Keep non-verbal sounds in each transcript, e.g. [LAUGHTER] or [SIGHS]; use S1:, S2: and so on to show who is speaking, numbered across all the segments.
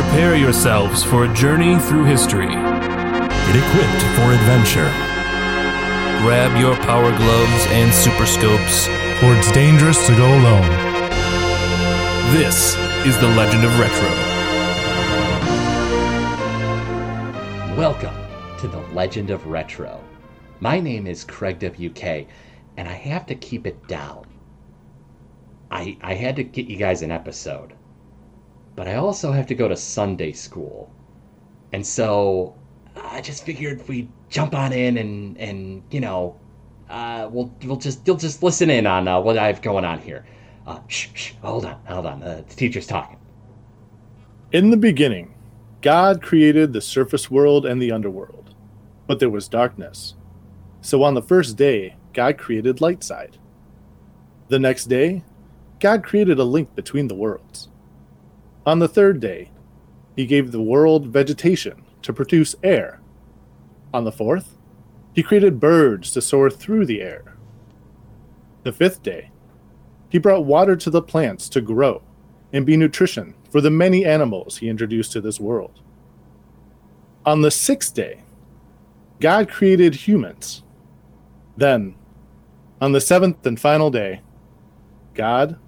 S1: Prepare yourselves for a journey through history.
S2: Get equipped for adventure.
S1: Grab your power gloves and super scopes.
S3: For it's dangerous to go alone.
S1: This is the Legend of Retro.
S4: Welcome to the Legend of Retro. My name is Craig WK, and I have to keep it down. I, I had to get you guys an episode, but I also have to go to Sunday school. And so I just figured if we jump on in and, and you know, uh, we'll, we'll just, you'll just listen in on uh, what I have going on here. Uh, shh, shh, hold on, hold on. Uh, the teacher's talking.
S5: In the beginning, God created the surface world and the underworld, but there was darkness. So on the first day, God created light side. The next day, God created a link between the worlds. On the third day, he gave the world vegetation to produce air. On the fourth, he created birds to soar through the air. The fifth day, he brought water to the plants to grow and be nutrition for the many animals he introduced to this world. On the sixth day, God created humans. Then, on the seventh and final day, God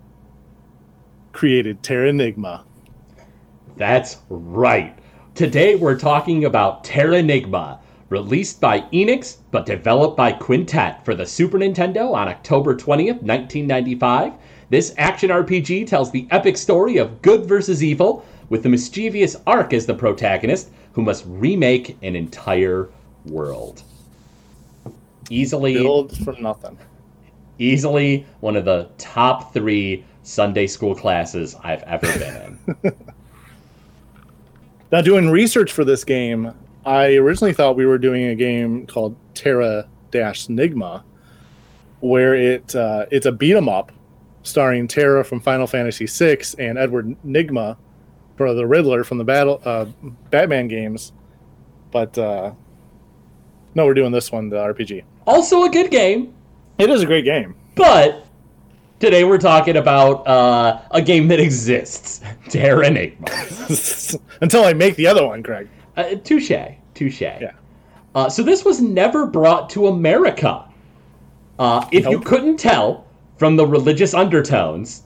S5: created Terra Terranigma.
S4: That's right. Today we're talking about Terranigma, released by Enix but developed by Quintet for the Super Nintendo on October 20th, 1995. This action RPG tells the epic story of good versus evil, with the mischievous Ark as the protagonist, who must remake an entire world. Easily
S5: Build from nothing.
S4: easily one of the top three Sunday school classes I've ever been in. [LAUGHS]
S5: Now, doing research for this game, I originally thought we were doing a game called Terra Dash Nigma, where it uh, it's a beat 'em up starring Terra from Final Fantasy VI and Edward Nigma for the Riddler from the Battle uh, Batman games. But uh, no, we're doing this one, the RPG.
S4: also a good game,
S5: It is a great game.
S4: but today we're talking about uh, a game that exists, [LAUGHS] Terranigma. [LAUGHS]
S5: Until I make the other one, Craig.
S4: Uh, touche, touche.
S5: Yeah.
S4: Uh, so this was never brought to America. Uh, if you couldn't tell from the religious undertones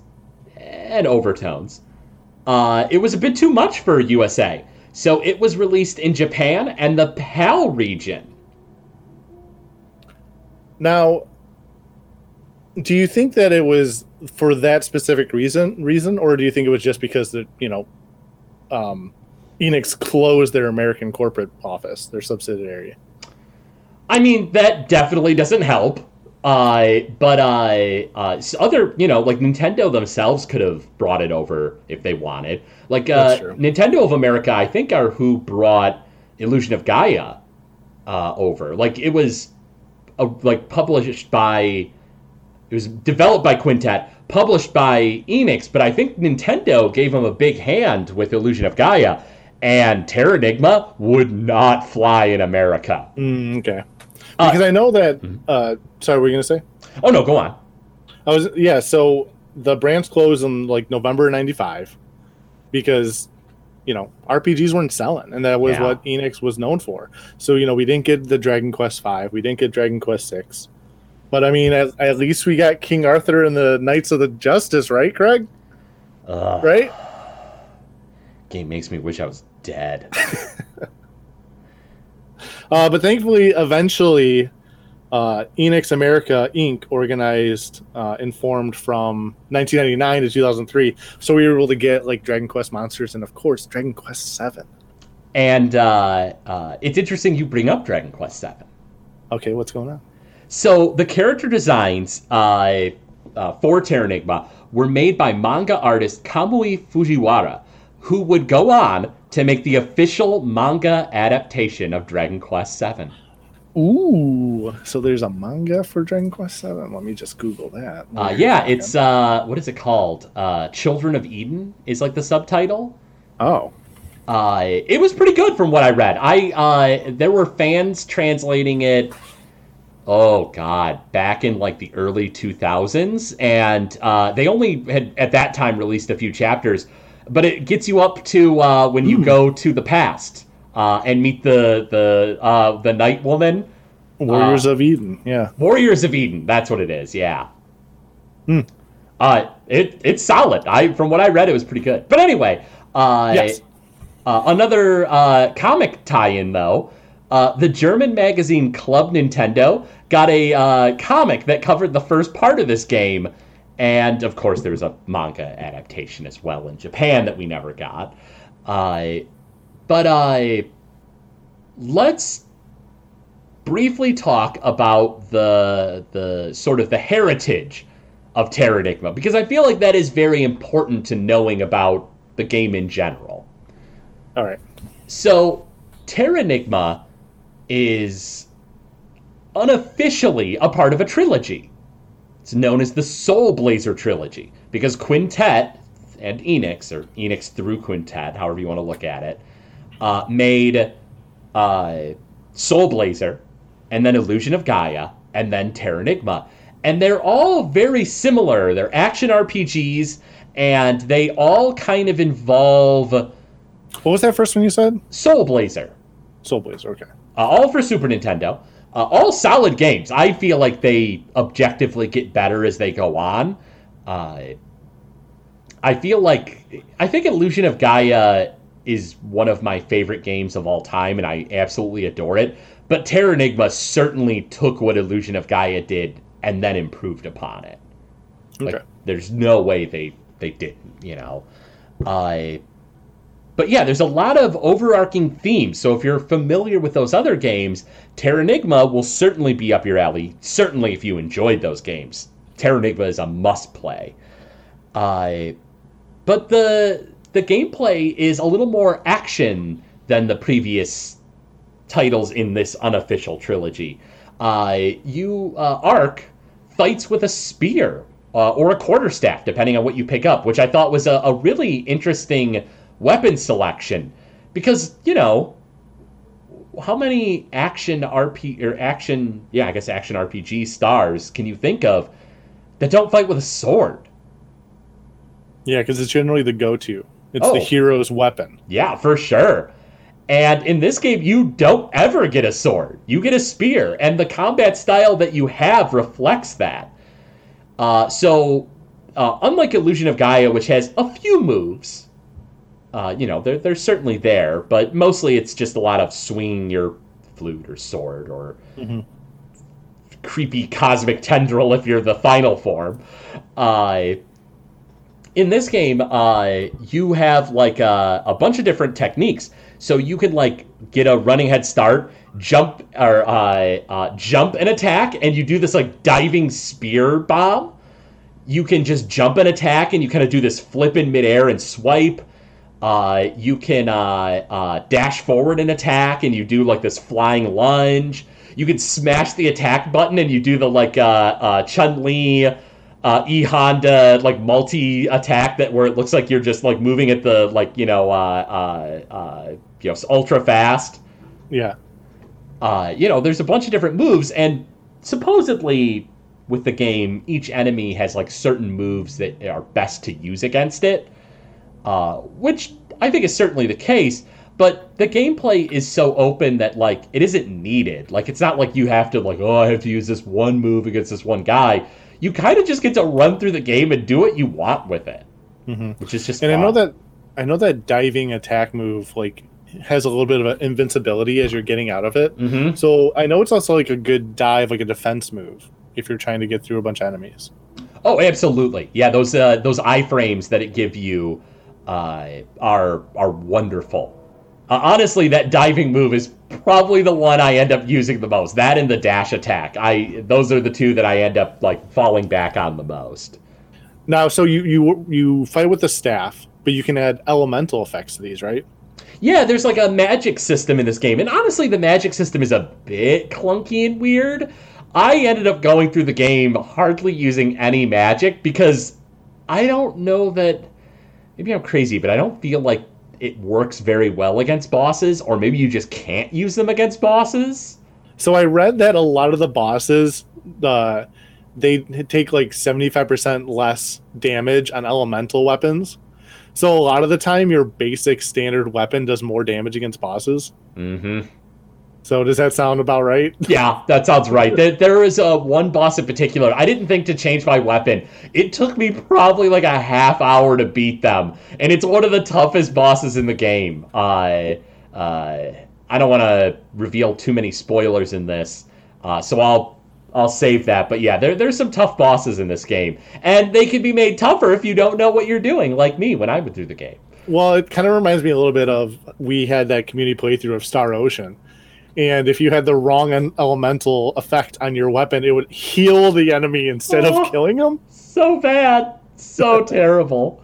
S4: and overtones, uh, it was a bit too much for USA. So it was released in Japan and the PAL region.
S5: Now, do you think that it was for that specific reason reason or do you think it was just because that, you know, um Enix closed their American corporate office, their subsidiary?
S4: I mean, that definitely doesn't help. Uh, but uh, uh, other, you know, like Nintendo themselves could have brought it over if they wanted. Like uh, Nintendo of America, I think, are who brought Illusion of Gaia uh, over. Like it was, uh, like published by, it was developed by Quintet, published by Enix, but I think Nintendo gave them a big hand with Illusion of Gaia, and Terranigma would not fly in America.
S5: Mm, okay. Because I know that uh sorry, what were you gonna say?
S4: Oh no, go on.
S5: I was yeah, so the branch closed in like November ninety five because you know, RPGs weren't selling, and that was
S4: Yeah.
S5: what Enix was known for. So, you know, we didn't get the Dragon Quest Five, we didn't get Dragon Quest Six. But I mean, at, at least we got King Arthur and the Knights of the Justice, right, Craig?
S4: Ugh.
S5: Right?
S4: Game makes me wish I was dead. [LAUGHS]
S5: Uh, but thankfully, eventually, uh, Enix America Inc. organized, uh, informed from 1999 to 2003, so we were able to get like Dragon Quest Monsters and, of course, Dragon Quest Seven.
S4: and uh, uh, it's interesting you bring up Dragon Quest Seven.
S5: Okay, what's going on?
S4: So the character designs uh, uh, for Terranigma were made by manga artist Kamui Fujiwara, who would go on to make the official manga adaptation of Dragon Quest Seven.
S5: Ooh, so there's a manga for Dragon Quest Seven. Let me just Google that.
S4: Uh, yeah, it's uh, what is it called? Uh, Children of Eden is like the subtitle.
S5: oh,
S4: Uh, it was pretty good from what I read. I uh, there were fans translating it. Oh God, back in like the early 2000s, and uh, they only had at that time released a few chapters, but it gets you up to uh, when you go to the past uh, and meet the the uh, the night woman.
S5: Warriors of Eden. Yeah.
S4: Warriors of Eden. That's what it is. Yeah.
S5: Hmm.
S4: Uh, it it's solid. I from what I read, it was pretty good. But anyway, uh,
S5: Yes.
S4: uh, another uh, comic tie-in though. Uh, the German magazine Club Nintendo got a uh, comic that covered the first part of this game, and of course there was a manga adaptation as well in Japan that we never got. Uh, but uh, let's briefly talk about the the sort of the heritage of Terranigma because I feel like that is very important to knowing about the game in general.
S5: All right.
S4: So, Terranigma is unofficially a part of a trilogy. It's known as the Soul Blazer trilogy because Quintet and Enix, or Enix through Quintet, however you want to look at it, uh, made uh, Soul Blazer, and then Illusion of Gaia, and then Terranigma. And they're all very similar. They're action RPGs, and they all kind of involve
S5: What was that first one you said?
S4: Soul Blazer.
S5: Soul Blazer. Okay.
S4: Uh, all for Super Nintendo. Uh, all solid games. I feel like they objectively get better as they go on. Uh, I feel like I think Illusion of Gaia is one of my favorite games of all time, and I absolutely adore it. But Terranigma certainly took what Illusion of Gaia did and then improved upon it. Like, there's no way they they didn't, you know. Uh, but yeah, there's a lot of overarching themes. So if you're familiar with those other games, Terranigma will certainly be up your alley. Certainly, if you enjoyed those games, Terranigma is a must play. Uh, but the the gameplay is a little more action than the previous titles in this unofficial trilogy. Uh, you uh, Ark fights with a spear uh, or a quarterstaff, depending on what you pick up, which I thought was a, a really interesting weapon selection because you know how many action RP or action yeah I guess action RPG stars can you think of that don't fight with a sword?
S5: Yeah, because it's generally the go-to. It's
S4: Oh.
S5: the hero's weapon.
S4: Yeah, for sure. And in this game, you don't ever get a sword. You get a spear, and the combat style that you have reflects that. Uh, so, uh, unlike Illusion of Gaia, which has a few moves, uh, you know, they're, they're certainly there, but mostly it's just a lot of swinging your flute or sword or creepy cosmic tendril if you're the final form. Uh, in this game, uh, you have like a, a bunch of different techniques. So you can like get a running head start, jump or uh, uh, jump and attack, and you do this like diving spear bomb. You can just jump and attack, and you kind of do this flip in midair and swipe. Uh, you can uh, uh, dash forward and attack, and you do like this flying lunge. You can smash the attack button, and you do the like uh, uh, Chun Li, uh, E Honda like multi attack that where it looks like you're just like moving at the like you know uh, uh, uh, you know ultra fast.
S5: Yeah.
S4: Uh, you know, there's a bunch of different moves, and supposedly with the game, each enemy has like certain moves that are best to use against it, uh, which I think is certainly the case. But the gameplay is so open that like it isn't needed. Like it's not like you have to like oh I have to use this one move against this one guy. You kind of just get to run through the game and do what you want with it,
S5: Mhm.
S4: which is just.
S5: And I know that I know that diving attack move like has a little bit of an invincibility as you're getting out of it.
S4: Mhm.
S5: So I know it's also like a good dive, like a defense move, if you're trying to get through a bunch of enemies.
S4: Oh, absolutely. Yeah, those uh, those iframes that it give you uh, are are wonderful. Uh, honestly, that diving move is probably the one I end up using the most. That and the dash attack. I those are the two that I end up like falling back on the most.
S5: Now, so you you you fight with the staff, but you can add elemental effects to these, right?
S4: Yeah, there's like a magic system in this game, and honestly, the magic system is a bit clunky and weird. I ended up going through the game hardly using any magic because I don't know that. Maybe I'm crazy, but I don't feel like it works very well against bosses, or maybe you just can't use them against bosses.
S5: So I read that a lot of the bosses, uh, they take like seventy five percent less damage on elemental weapons. So a lot of the time, your basic standard weapon does more damage against bosses.
S4: Mm-hmm.
S5: So does that sound about right? [LAUGHS]
S4: Yeah, that sounds right. There, there is a one boss in particular. I didn't think to change my weapon. It took me probably like a half hour to beat them, and it's one of the toughest bosses in the game. Uh, uh, I don't want to reveal too many spoilers in this, uh, so I'll I'll save that. But yeah, there, there's some tough bosses in this game, and they can be made tougher if you don't know what you're doing, like me when I went through the game.
S5: Well, it kind of reminds me a little bit of we had that community playthrough of Star Ocean. And if you had the wrong en- elemental effect on your weapon, it would heal the enemy instead
S4: Oh.
S5: of killing them.
S4: So bad, so [LAUGHS] terrible.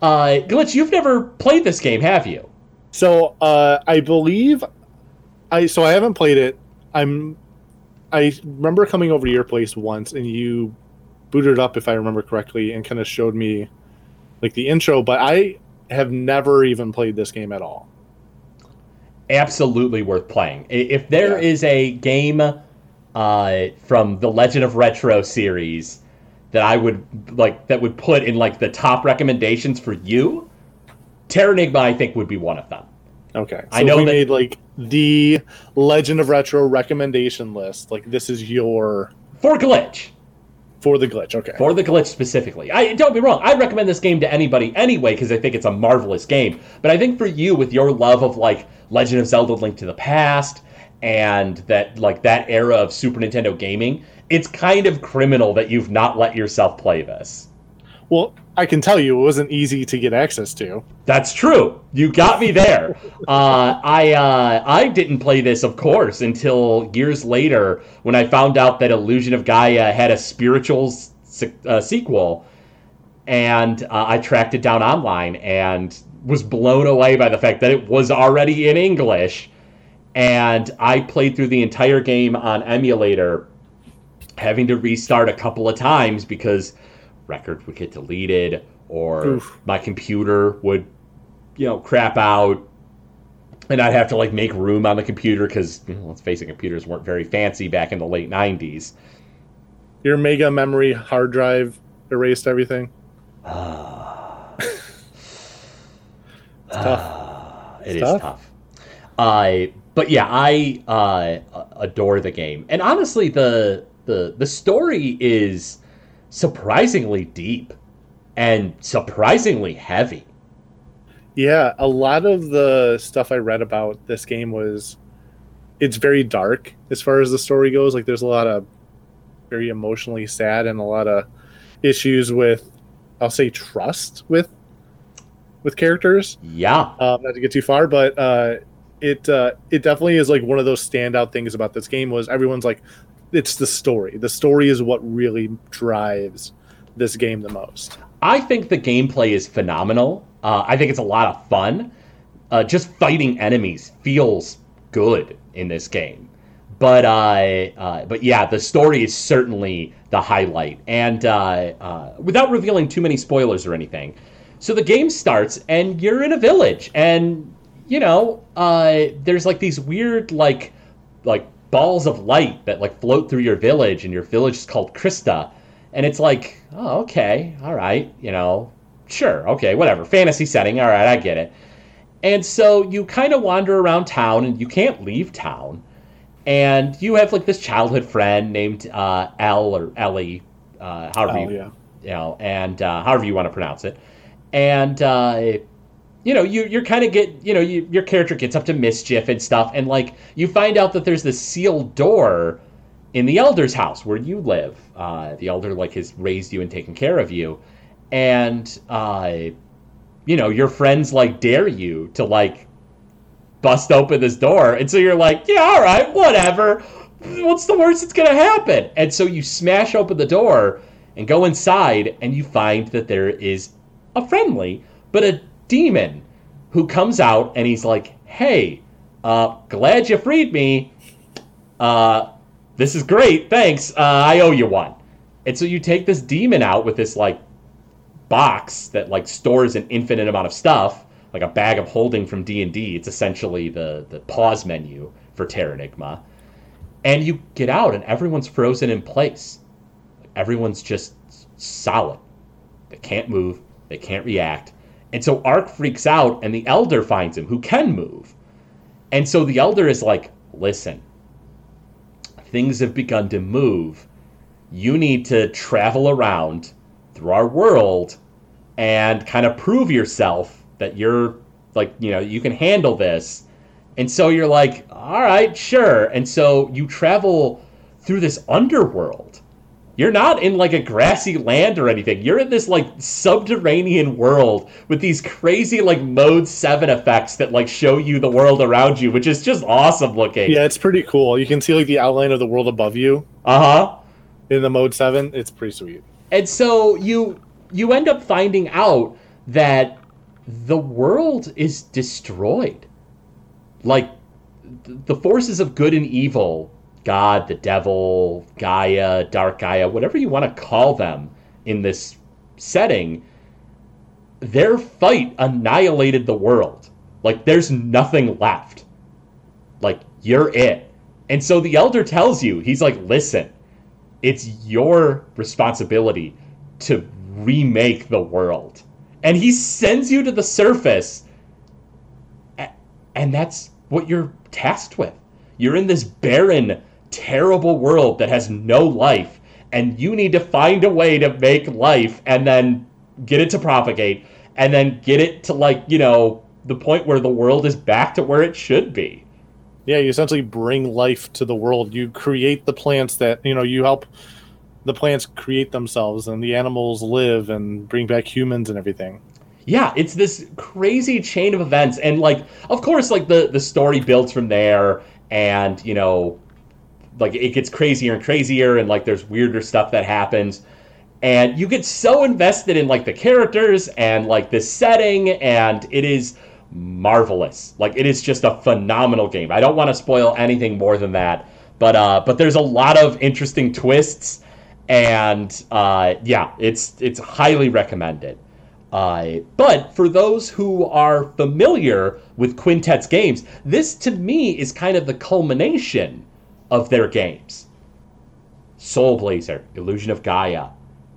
S4: Uh, Glitch, you've never played this game, have you?
S5: So uh, I believe I so I haven't played it. I'm I remember coming over to your place once and you booted it up if I remember correctly and kind of showed me like the intro, but I have never even played this game at all.
S4: Absolutely worth playing. If there
S5: Yeah.
S4: is a game uh, from the Legend of Retro series that I would like that would put in like the top recommendations for you, Terranigma I think would be one of them.
S5: Okay. So
S4: I know
S5: we
S4: that-
S5: made like the Legend of Retro recommendation list. Like this is your
S4: For Glitch.
S5: For the glitch. Okay.
S4: For the glitch specifically. I don't be wrong. I'd recommend this game to anybody anyway because I think it's a marvelous game. But I think for you, with your love of like Legend of Zelda: Link to the Past and that like that era of Super Nintendo gaming, it's kind of criminal that you've not let yourself play this.
S5: Well, I can tell you it wasn't easy to get access to.
S4: That's true. You got me there. Uh, I uh, I didn't play this, of course, until years later when I found out that Illusion of Gaia had a spiritual se- uh, sequel, and uh, I tracked it down online and was blown away by the fact that it was already in English. And I played through the entire game on emulator, having to restart a couple of times because records would get deleted or
S5: Oof.
S4: my computer would you know crap out and i'd have to like make room on the computer because you know, let's face it computers weren't very fancy back in the late 90s
S5: Your mega memory hard drive erased everything. [SIGHS] It's tough. [SIGHS]
S4: It is
S5: tough.
S4: tough. Uh, but yeah, I uh, adore the game, and honestly, the the the story is surprisingly deep and surprisingly heavy.
S5: Yeah, a lot of the stuff I read about this game was it's very dark as far as the story goes. Like there's a lot of very emotionally sad and a lot of issues with I'll say trust with with characters.
S4: Yeah,
S5: Um, not to get too far, but uh, it uh, it definitely is like one of those standout things about this game was everyone's like it's the story. The story is what really drives this game the most.
S4: I think the gameplay is phenomenal. Uh, I think it's a lot of fun. Uh, just fighting enemies feels good in this game. But uh, uh, but yeah, the story is certainly the highlight. And uh, uh, without revealing too many spoilers or anything, so the game starts and you're in a village, and you know there's like these weird like like balls of light that like float through your village, and your village is called Krista, and it's like oh okay all right you know sure okay whatever fantasy setting all right I get it, and so you kind of wander around town and you can't leave town, and you have like this childhood friend named uh, Elle or Ellie, uh, however
S5: Oh
S4: you
S5: yeah.
S4: you know, and uh, however you want to pronounce it, and uh, you know, you you're kind of get you know, you, your character gets up to mischief and stuff, and like you find out that there's this sealed door in the elder's house where you live. Uh, the elder like has raised you and taken care of you, and uh, you know, your friends like dare you to like bust open this door, and so you're like, yeah, all right, whatever. What's the worst that's gonna happen? And so you smash open the door and go inside, and you find that there is a friendly, but a demon who comes out and he's like, "Hey, uh, glad you freed me. Uh, this is great. Thanks. Uh, I owe you one." And so you take this demon out with this like box that like stores an infinite amount of stuff, like a bag of holding from D and D. It's essentially the the pause menu for Terranigma. And you get out, and everyone's frozen in place. Everyone's just solid. They can't move. They can't react. And so Ark freaks out, and the Elder finds him, who can move. And so the Elder is like, listen, things have begun to move. You need to travel around through our world and kind of prove yourself that you're like, you know, you can handle this. And so you're like, all right, sure. And so you travel through this underworld. You're not in like a grassy land or anything. You're in this like subterranean world with these crazy like mode 7 effects that like show you the world around you, which is just awesome looking.
S5: Yeah, it's pretty cool. You can see like the outline of the world above you
S4: Uh-huh.
S5: in the mode seven. It's pretty sweet.
S4: And so you you end up finding out that the world is destroyed. Like th- the forces of good and evil, God, the devil, Gaia, Dark Gaia, whatever you want to call them in this setting, their fight annihilated the world. Like there's nothing left. Like you're it. And so the elder tells you, he's like, "Listen, it's your responsibility to remake the world. And he sends you to the surface. And that's what you're tasked with. You're in this barren, terrible world that has no life. And you need to find a way to make life and then get it to propagate and then get it to, like, you know, the point where the world is back to where it should be.
S5: Yeah, you essentially bring life to the world. You create the plants that you know. You help the plants create themselves, and the animals live and bring back humans and everything.
S4: yeah it's this crazy chain of events and like of course like the the story builds from there and you know like it gets crazier and crazier and like there's weirder stuff that happens. And you get so invested in like the characters and like the setting and it is marvelous. Like it is just a phenomenal game. I don't want to spoil anything more than that. But uh but there's a lot of interesting twists and uh yeah it's it's highly recommended. Uh, but for those who are familiar with Quintet's games, this to me is kind of the culmination of their games. Soul Blazer, Illusion of Gaia,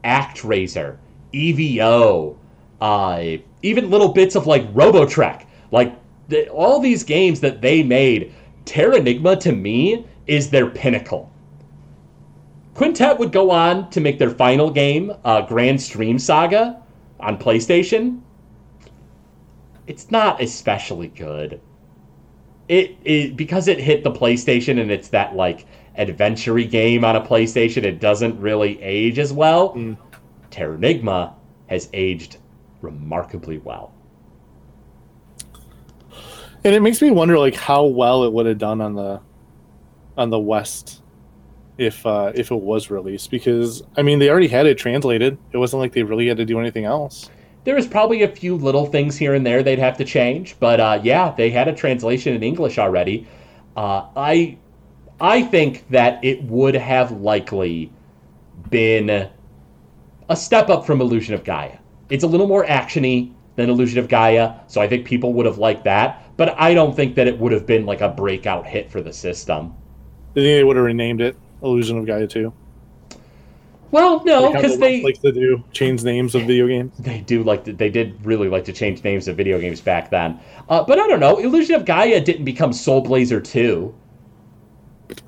S4: Act ActRaiser, EVO, uh, even little bits of like Robotrek. Like the, all these games that they made, Terranigma to me is their pinnacle. Quintet would go on to make their final game, uh, Grand Stream Saga, on PlayStation. It's not especially good. It, it because it hit the PlayStation and it's that like adventure game on a PlayStation, it doesn't really age as well.
S5: Mm.
S4: Terranigma has aged remarkably well.
S5: And it makes me wonder, like, how well it would have done on the on the West if uh, if it was released. Because I mean, they already had it translated. It wasn't like they really had to do anything else.
S4: There is probably a few little things here and there they'd have to change, but uh, yeah, they had a translation in English already. Uh, I I think that it would have likely been a step up from Illusion of Gaia. It's a little more actiony than Illusion of Gaia, so I think people would have liked that. But I don't think that it would have been like a breakout hit for the system.
S5: I think they would have renamed it Illusion of Gaia 2.
S4: Well, no, because
S5: the
S4: they
S5: West likes to do change names of video games.
S4: They do like to, they did really like to change names of video games back then. Uh, but I don't know. Illusion of Gaia didn't become Soul Blazer 2.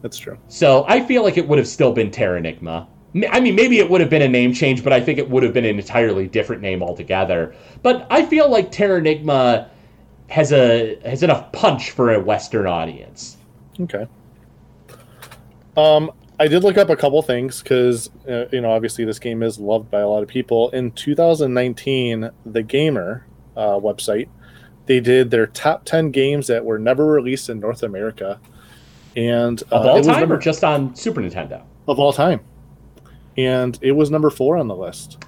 S5: That's true.
S4: So I feel like it would have still been Terranigma. I mean, maybe it would have been a name change, but I think it would have been an entirely different name altogether. But I feel like Terranigma has a has enough punch for a Western audience.
S5: Okay. Um, I did look up a couple things because uh, you know obviously this game is loved by a lot of people. In 2019, the Gamer uh, website they did their top 10 games that were never released in North America, and uh,
S4: Of all
S5: it was
S4: time
S5: number,
S4: or just on Super Nintendo?
S5: of all time, and it was number four on the list.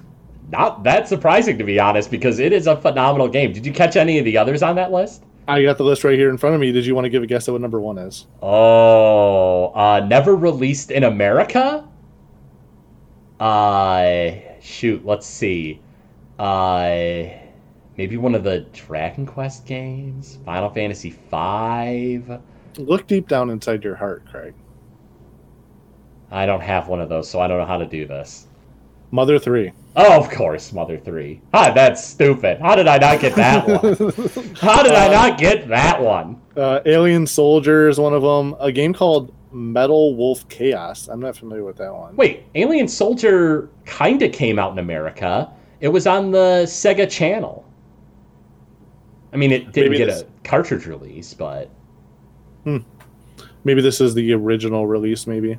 S4: Not that surprising to be honest, because it is a phenomenal game. Did you catch any of the others on that list?
S5: I got the list right here in front of me. Did you want to give a guess at what number one is?
S4: Oh, uh, never released in America? Uh, shoot, let's see. Uh, maybe one of the Dragon Quest games? Final Fantasy V?
S5: Look deep down inside your heart, Craig.
S4: I don't have one of those, so I don't know how to do this.
S5: Mother three.
S4: Oh, of course, Mother 3. Ah, that's stupid. How did I not get that [LAUGHS] one? How did I not get that one?
S5: Uh, Alien Soldier is one of them. A game called Metal Wolf Chaos. I'm not familiar with that one.
S4: Wait, Alien Soldier kinda came out in America. It was on the Sega Channel. I mean, it didn't
S5: Maybe
S4: get
S5: this-
S4: a cartridge release, but
S5: Maybe this is the original release. Maybe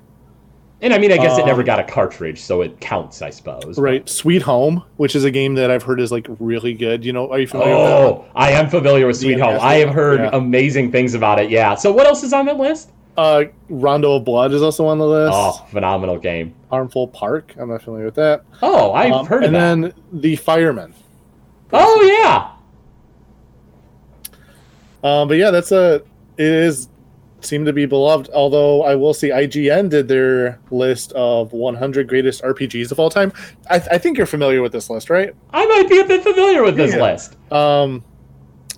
S4: and I mean, I guess it never
S5: Um,
S4: got a cartridge, so it counts, I suppose.
S5: right. Sweet Home, which is a game that I've heard is like really good. You know, are you familiar with?
S4: Oh, I am familiar with Sweet Home. I have heard
S5: yeah.
S4: amazing things about it. Yeah. So what else is on that list?
S5: Uh, Rondo of Blood is also on the list.
S4: Oh, phenomenal game.
S5: Harmful Park. I'm not familiar with that.
S4: Oh, I've
S5: Um,
S4: heard of
S5: and
S4: that.
S5: then the Fireman.
S4: oh yeah.
S5: Um, but yeah, that's a it is seemed to be beloved. Although I will say IGN did their list of 100 greatest RPGs of all time. I, I think you're familiar with this list, right?
S4: I might be a bit familiar with this
S5: Yeah.
S4: list
S5: Um,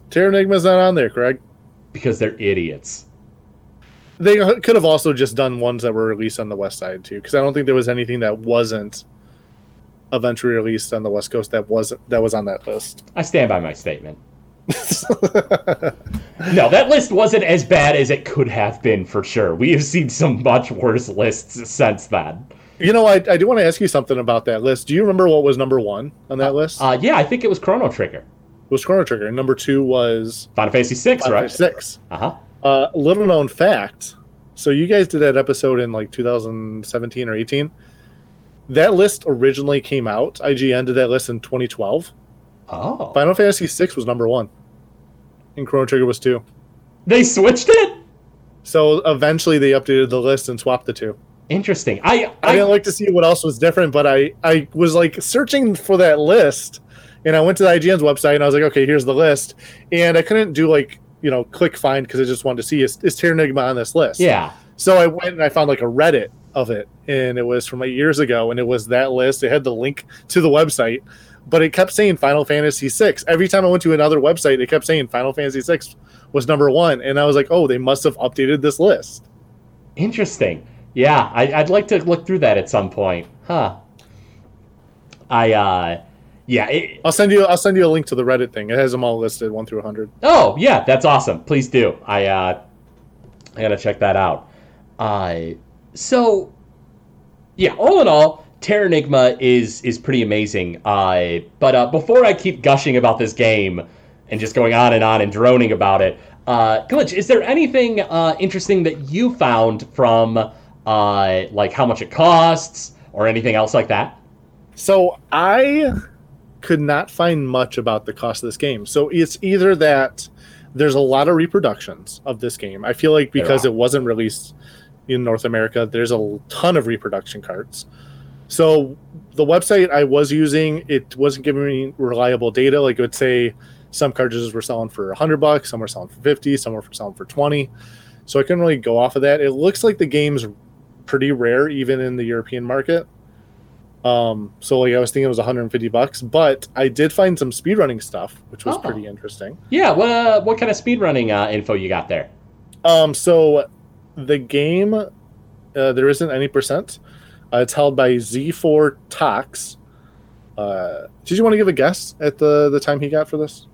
S5: Terranigma's not on there, correct?
S4: because they're idiots.
S5: They could have also just done ones that were released on the West Side too, because I don't think there was anything that wasn't eventually released on the West Coast that wasn't that was on that list.
S4: I stand by my statement. [LAUGHS] No, that list wasn't as bad as it could have been for sure. We have seen some much worse lists since then.
S5: you know, I, I do want to ask you something about that list. Do you remember what was number one on that list?
S4: Uh, yeah, I think it was Chrono Trigger.
S5: it was Chrono Trigger. and Number two was
S4: Final Fantasy VI,
S5: Final
S4: right?
S5: Six.
S4: Uh huh.
S5: Uh, little known fact. So you guys did that episode in like 2017 or 18. That list originally came out. IGN did that list in 2012.
S4: Oh.
S5: Final Fantasy VI was number one, and Chrono Trigger was two.
S4: They switched it?
S5: So eventually they updated the list and swapped the two.
S4: Interesting. I,
S5: I,
S4: I,
S5: didn't like to see what else was different, but I I was like searching for that list, and I went to the IGN's website and I was like, okay, here's the list, and I couldn't do like you know click find because I just wanted to see is, is Terranigma on this list.
S4: yeah.
S5: So I went and I found like a Reddit of it, and it was from like years ago, and it was that list. It had the link to the website, but it kept saying Final Fantasy VI. Every time I went to another website, it kept saying Final Fantasy VI was number one, and I was like, oh, they must have updated this list.
S4: Interesting. Yeah, I, I'd like to look through that at some point. Huh. I, uh, yeah. It,
S5: I'll send you. I'll send you a link to the Reddit thing. It has them all listed, one through hundred.
S4: oh, yeah, that's awesome. Please do. I, uh, I gotta check that out. Uh, so, yeah, all in all, Terranigma is is pretty amazing. Uh, but uh, before I keep gushing about this game and just going on and on and droning about it, uh, Glitch, is there anything uh, interesting that you found from uh, like how much it costs or anything else like that?
S5: So I could not find much about the cost of this game. So it's either that there's a lot of reproductions of this game. I feel like because it wasn't released in North America, there's a ton of reproduction carts. So the website I was using, it wasn't giving me reliable data. Like it would say some cartridges were selling for 100 bucks, some were selling for 50, some were selling for 20. So I couldn't really go off of that. It looks like the game's pretty rare even in the European market. Um, so like I was thinking it was 150 bucks, but I did find some speedrunning stuff, which was
S4: Oh.
S5: pretty interesting.
S4: Yeah, what uh, what kind of speedrunning uh, info you got there?
S5: Um, so the game, uh, there isn't any percent. Uh, it's held by Z4 Tox. Uh, did you want to give a guess at the the time he got for this?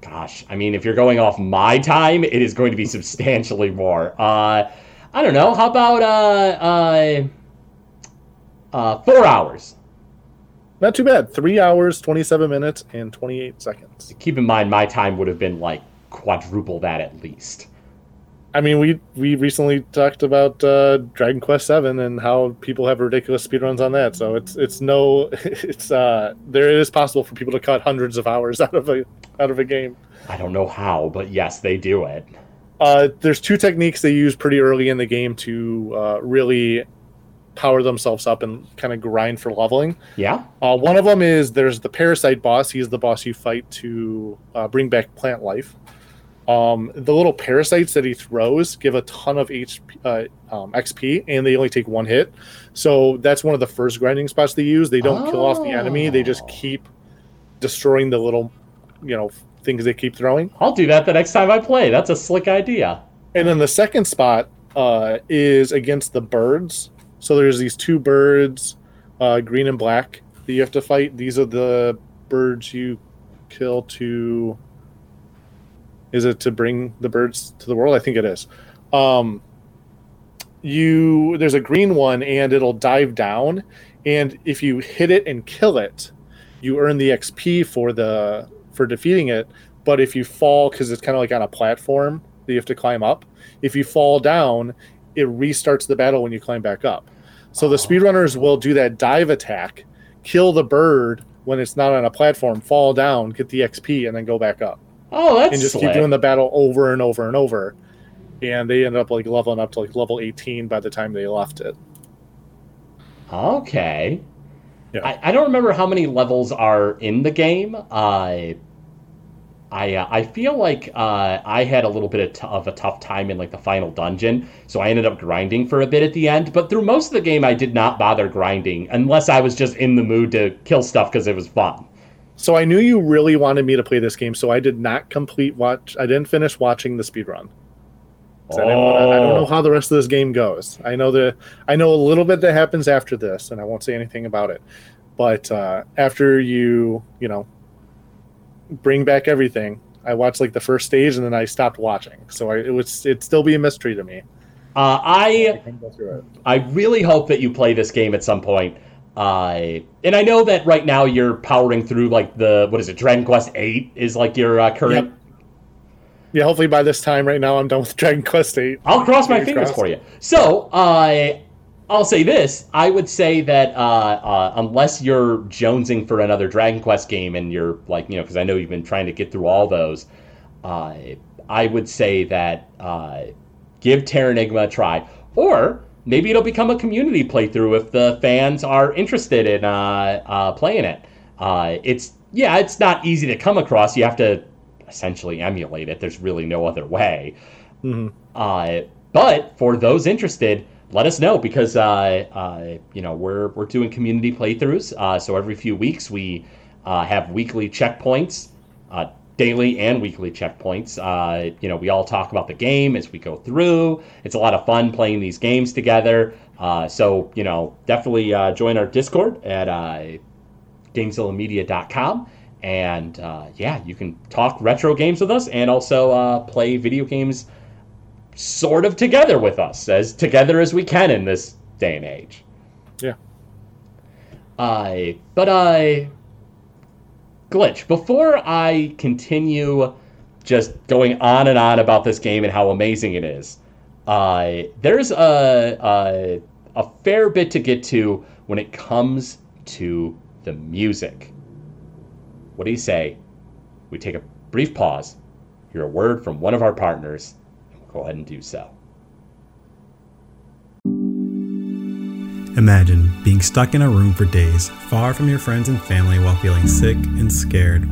S4: Gosh, I mean, if you're going off my time, it is going to be substantially more. Uh, I don't know. How about uh, uh, uh, four hours?
S5: Not too bad. Three hours, 27 minutes, and 28 seconds.
S4: Keep in mind, my time would have been like quadruple that at least.
S5: I mean, we we recently talked about uh, Dragon Quest Seven and how people have ridiculous speedruns on that. So it's it's no [LAUGHS] it's uh there it is possible for people to cut hundreds of hours [LAUGHS] out of a out of a game.
S4: I don't know how, but yes, they do it.
S5: Uh, there's two techniques they use pretty early in the game to uh, really power themselves up and kind of grind for leveling.
S4: Yeah.
S5: Uh, one of them is there's the parasite boss. He's the boss you fight to uh, bring back plant life. Um, the little parasites that he throws give a ton of HP, uh, um, XP, and they only take one hit. So that's one of the first grinding spots they use. They don't kill off the enemy; they just
S4: Oh.
S5: keep destroying the little, you know, things they keep throwing.
S4: I'll do that the next time I play. That's a slick idea.
S5: And then the second spot uh, is against the birds. So there's these two birds, uh, green and black. that you have to fight. These are the birds you kill to. Is it to bring the birds to the world? I think it is. Um, you there's a green one and it'll dive down, and if you hit it and kill it, you earn the XP for the for defeating it. But if you fall because it's kind of like on a platform that you have to climb up, if you fall down, it restarts the battle when you climb back up. So the speedrunners will do that dive attack, kill the bird when it's not on a platform, fall down, get the XP, and then go back up.
S4: Oh, that's
S5: and just
S4: slick.
S5: keep doing the battle over and over and over. And they end up like leveling up to like level 18 by the time they left it.
S4: Okay.
S5: Yeah.
S4: I, I don't remember how many levels are in the game. Uh, I uh, I feel like uh, I had a little bit of, t- of a tough time in like the final dungeon, so I ended up grinding for a bit at the end. But through most of the game, I did not bother grinding unless I was just in the mood to kill stuff because it was fun.
S5: So I knew you really wanted me to play this game, so I did not complete watch. I didn't finish watching the speedrun. 'Cause I, didn't wanna- I don't know
S4: Oh.
S5: how the rest of this game goes. I know the I know a little bit that happens after this, and I won't say anything about it. But uh, after you, you know, bring back everything, I watched like the first stage, and then I stopped watching. So I, it was it'd still be a mystery to me.
S4: Uh, I
S5: can go through it.
S4: I really hope that you play this game at some point. Uh, and I know that right now you're powering through like the what is it, Dragon Quest Eight is like your uh, current.
S5: Yep. Yeah, hopefully by this time right now I'm done with [LAUGHS] Dragon Quest Eight.
S4: I'll cross my
S5: Fingers
S4: for you. So, uh, I'll say this: I would say that uh, uh, unless you're jonesing for another Dragon Quest game, and you're like, you know, because I know you've been trying to get through all those, uh, I would say that uh, give Terranigma a try, or maybe it'll become a community playthrough if the fans are interested in uh, uh, playing it. Uh, it's yeah, it's not easy to come across. You have to essentially emulate it. There's really no other way.
S5: Mhm.
S4: Uh, but for those interested, let us know because uh, uh, you know we're we're doing community playthroughs. Uh, so every few weeks we uh, have weekly checkpoints, uh, daily and weekly checkpoints. Uh, you know we all talk about the game as we go through. It's a lot of fun playing these games together. Uh, so you know definitely uh, join our Discord at uh, GamezillaMedia.com. And uh, yeah, you can talk retro games with us and also uh, play video games sort of together with us, as together as we can in this day and age.
S5: Yeah.
S4: I but I glitch before I continue just going on and on about this game and how amazing it is. Uh, there's a, a a fair bit to get to when it comes to the music. What do you say? We take a brief pause, hear a word from one of our partners, and we'll go ahead and do so.
S6: Imagine being stuck in a room for days, far from your friends and family while feeling sick and scared.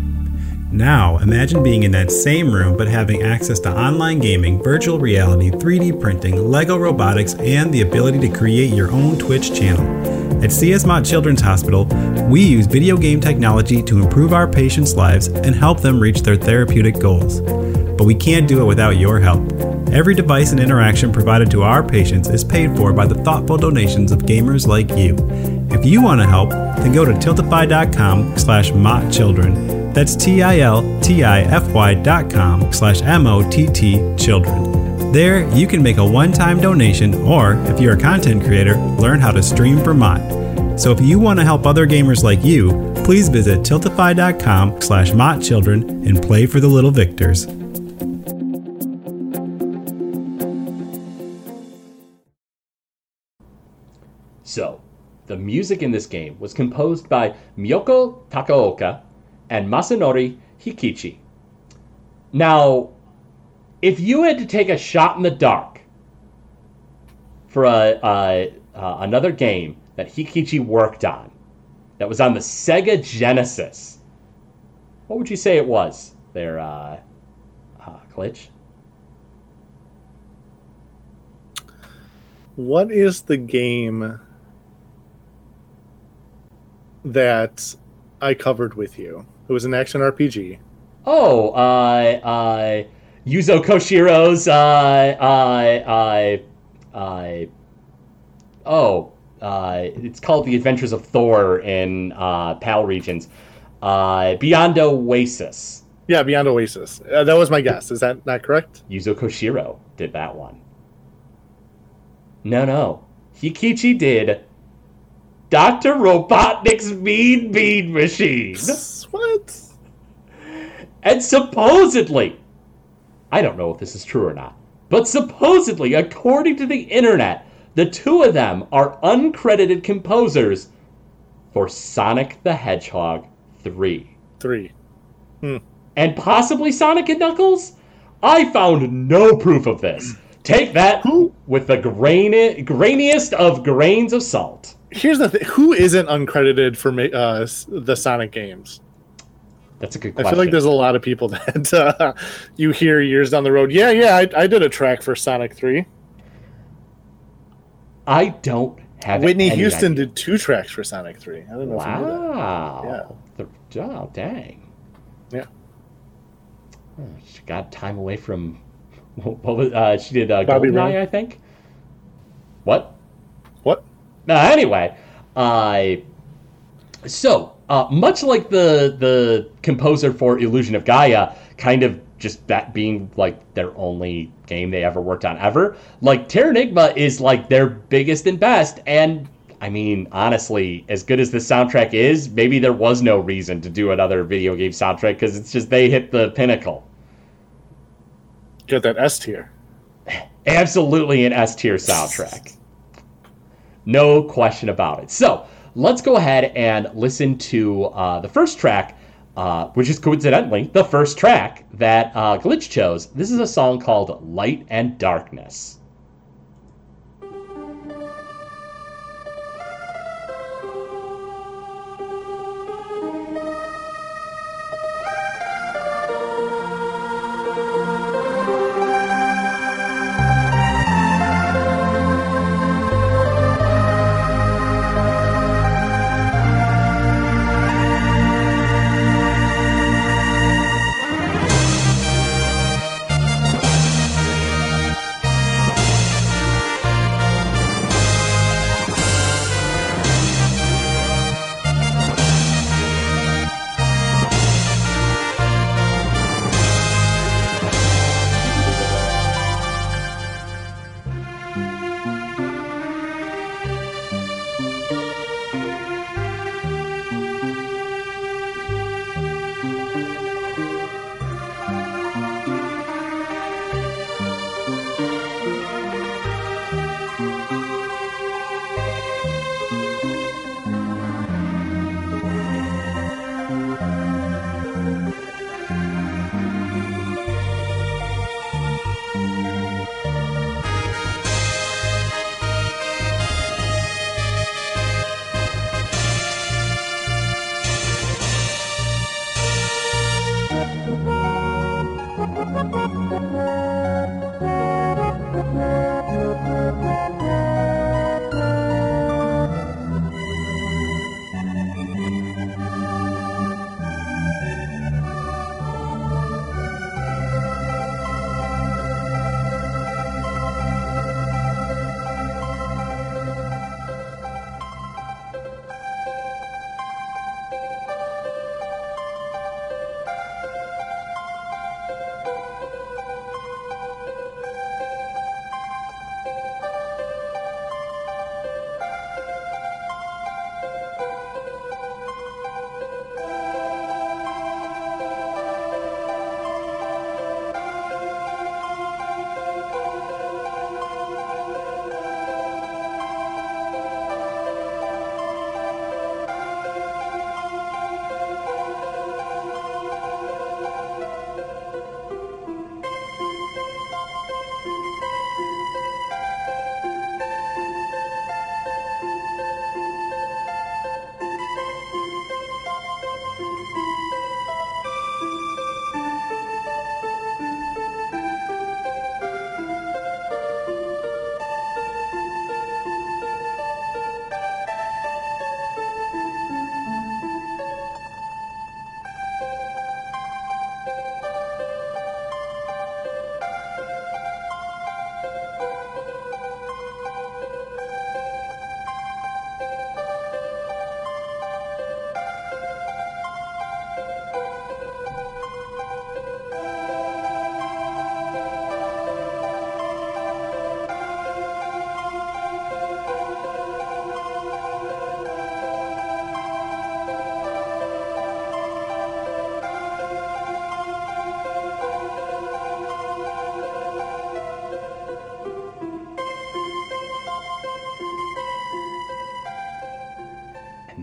S6: Now, imagine being in that same room but having access to online gaming, virtual reality, 3D printing, Lego robotics, and the ability to create your own Twitch channel. At CS Mott Children's Hospital, we use video game technology to improve our patients' lives and help them reach their therapeutic goals. But we can't do it without your help. Every device and interaction provided to our patients is paid for by the thoughtful donations of gamers like you. If you want to help, then go to tiltify.com slash mottchildren. That's T-I-L-T-I-F-Y dot com slash M-O-T-T children. There, you can make a one-time donation, or if you're a content creator, learn how to stream for Mott. So if you want to help other gamers like you, please visit tiltify.com slash mottchildren and play for the little victors.
S4: The music in this game was composed by Miyoko Takaoka and Masanori Hikichi. Now, if you had to take a shot in the dark for a, a, uh, another game that Hikichi worked on, that was on the Sega Genesis, what would you say it was there, uh, uh, Glitch?
S5: What is the game that I covered with you? It was an action RPG.
S4: Oh, I, I, Yuzo Koshiro's, I, I, uh, uh, oh, uh, it's called The Adventures of Thor in uh, PAL regions. Uh, Beyond Oasis.
S5: Yeah, Beyond Oasis. Uh, that was my guess. Is that not correct?
S4: Yuzo Koshiro did that one. No, no. Hikichi did Dr. Robotnik's Mean Bean Machine.
S5: What?
S4: And supposedly, I don't know if this is true or not, but supposedly, according to the internet, the two of them are uncredited composers for Sonic the Hedgehog 3.
S5: Three. Hmm.
S4: And possibly Sonic and Knuckles? I found no proof of this. Take that with the grain- grainiest of grains of salt.
S5: Here's the thing. Who isn't uncredited for ma- uh, the Sonic games?
S4: That's a good question.
S5: I feel like there's a lot of people [LAUGHS] that uh, you hear years down the road. Yeah, yeah, I, I did a track for Sonic 3.
S4: I don't have
S5: Whitney Houston
S4: idea.
S5: did two tracks for Sonic 3. I don't know if you knew that.
S4: Wow. The, oh, dang.
S5: Yeah.
S4: Oh, she got time away from. [LAUGHS] What was uh, she did? Uh,
S5: Bobby
S4: Goldeneye,
S5: Brown.
S4: I think. What?
S5: What?
S4: No, anyway, uh, so uh, much like the the composer for Illusion of Gaia, kind of just that being like their only game they ever worked on ever. Like Terranigma is like their biggest and best, and I mean honestly, as good as the soundtrack is, maybe there was no reason to do another video game soundtrack because it's just they hit the pinnacle.
S5: Get that S tier.
S4: absolutely an S tier soundtrack. No question about it. So let's go ahead and listen to uh, the first track, uh, which is coincidentally the first track that uh, Glitch chose. This is a song called Light and Darkness.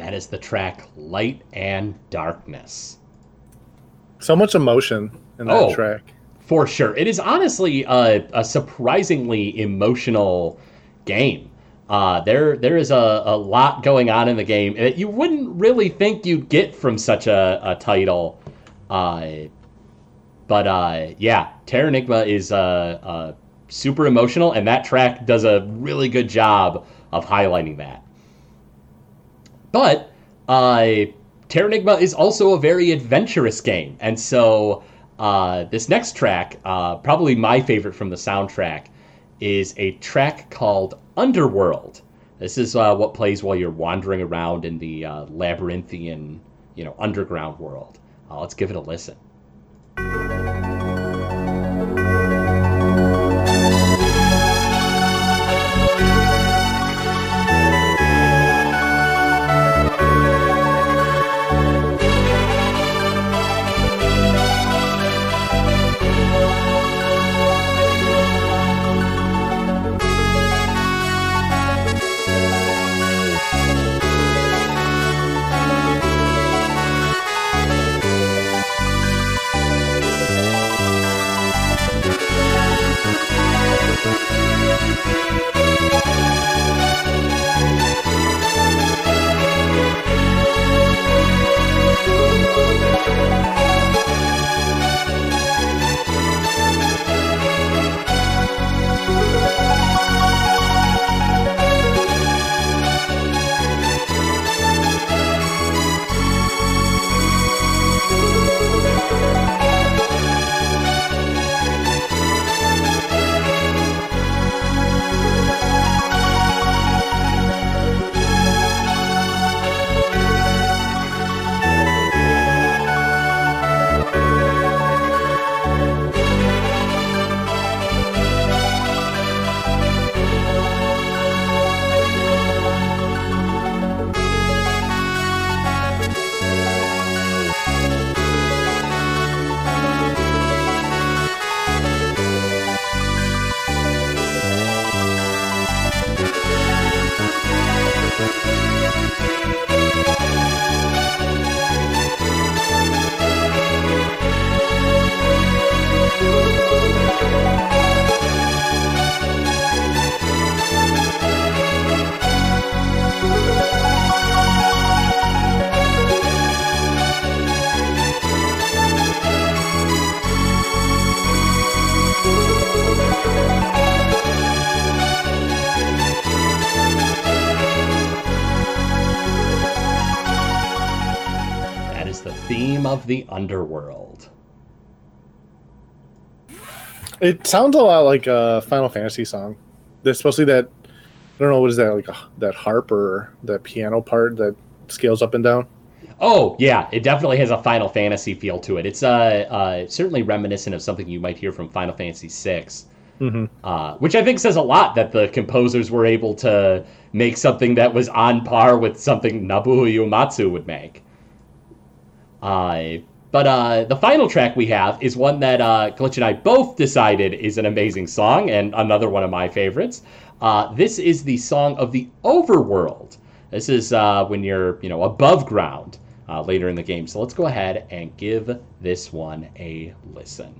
S4: That is the track Light and Darkness.
S5: So much emotion in that
S4: Oh.
S5: track.
S4: For sure. It is honestly a, a surprisingly emotional game. Uh, there, there is a, a lot going on in the game that you wouldn't really think you'd get from such a, a title. Uh, but uh, yeah, Terranigma is uh, uh, super emotional, and that track does a really good job of highlighting that. But uh, Terranigma is also a very adventurous game, and so uh, this next track, uh, probably my favorite from the soundtrack, is a track called Underworld. This is uh, what plays while you're wandering around in the uh, labyrinthian, you know, underground world. Uh, let's give it a listen. Underworld.
S5: It sounds a lot like a Final Fantasy song. Especially that I don't know what is that like a, that harp or that piano part that scales up and down.
S4: Oh yeah, it definitely has a Final Fantasy feel to it. It's uh, uh certainly reminiscent of something you might hear from Final Fantasy VI,
S5: Mhm.
S4: uh, which I think says a lot that the composers were able to make something that was on par with something Nobuo Uematsu would make. Uh, but uh, the final track we have is one that uh, Glitch and I both decided is an amazing song and another one of my favorites. Uh, this is the song of the Overworld. This is uh, when you're, you know, above ground uh, later in the game. So let's go ahead and give this one a listen.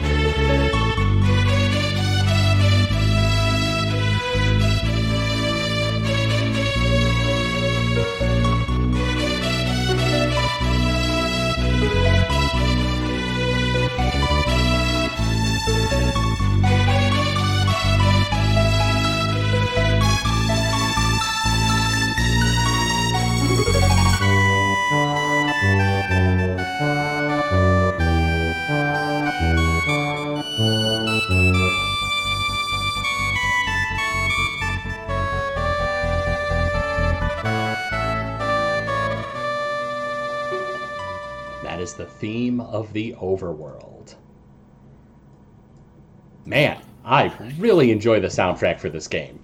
S4: Música the Overworld. Man, I really enjoy the soundtrack for this game.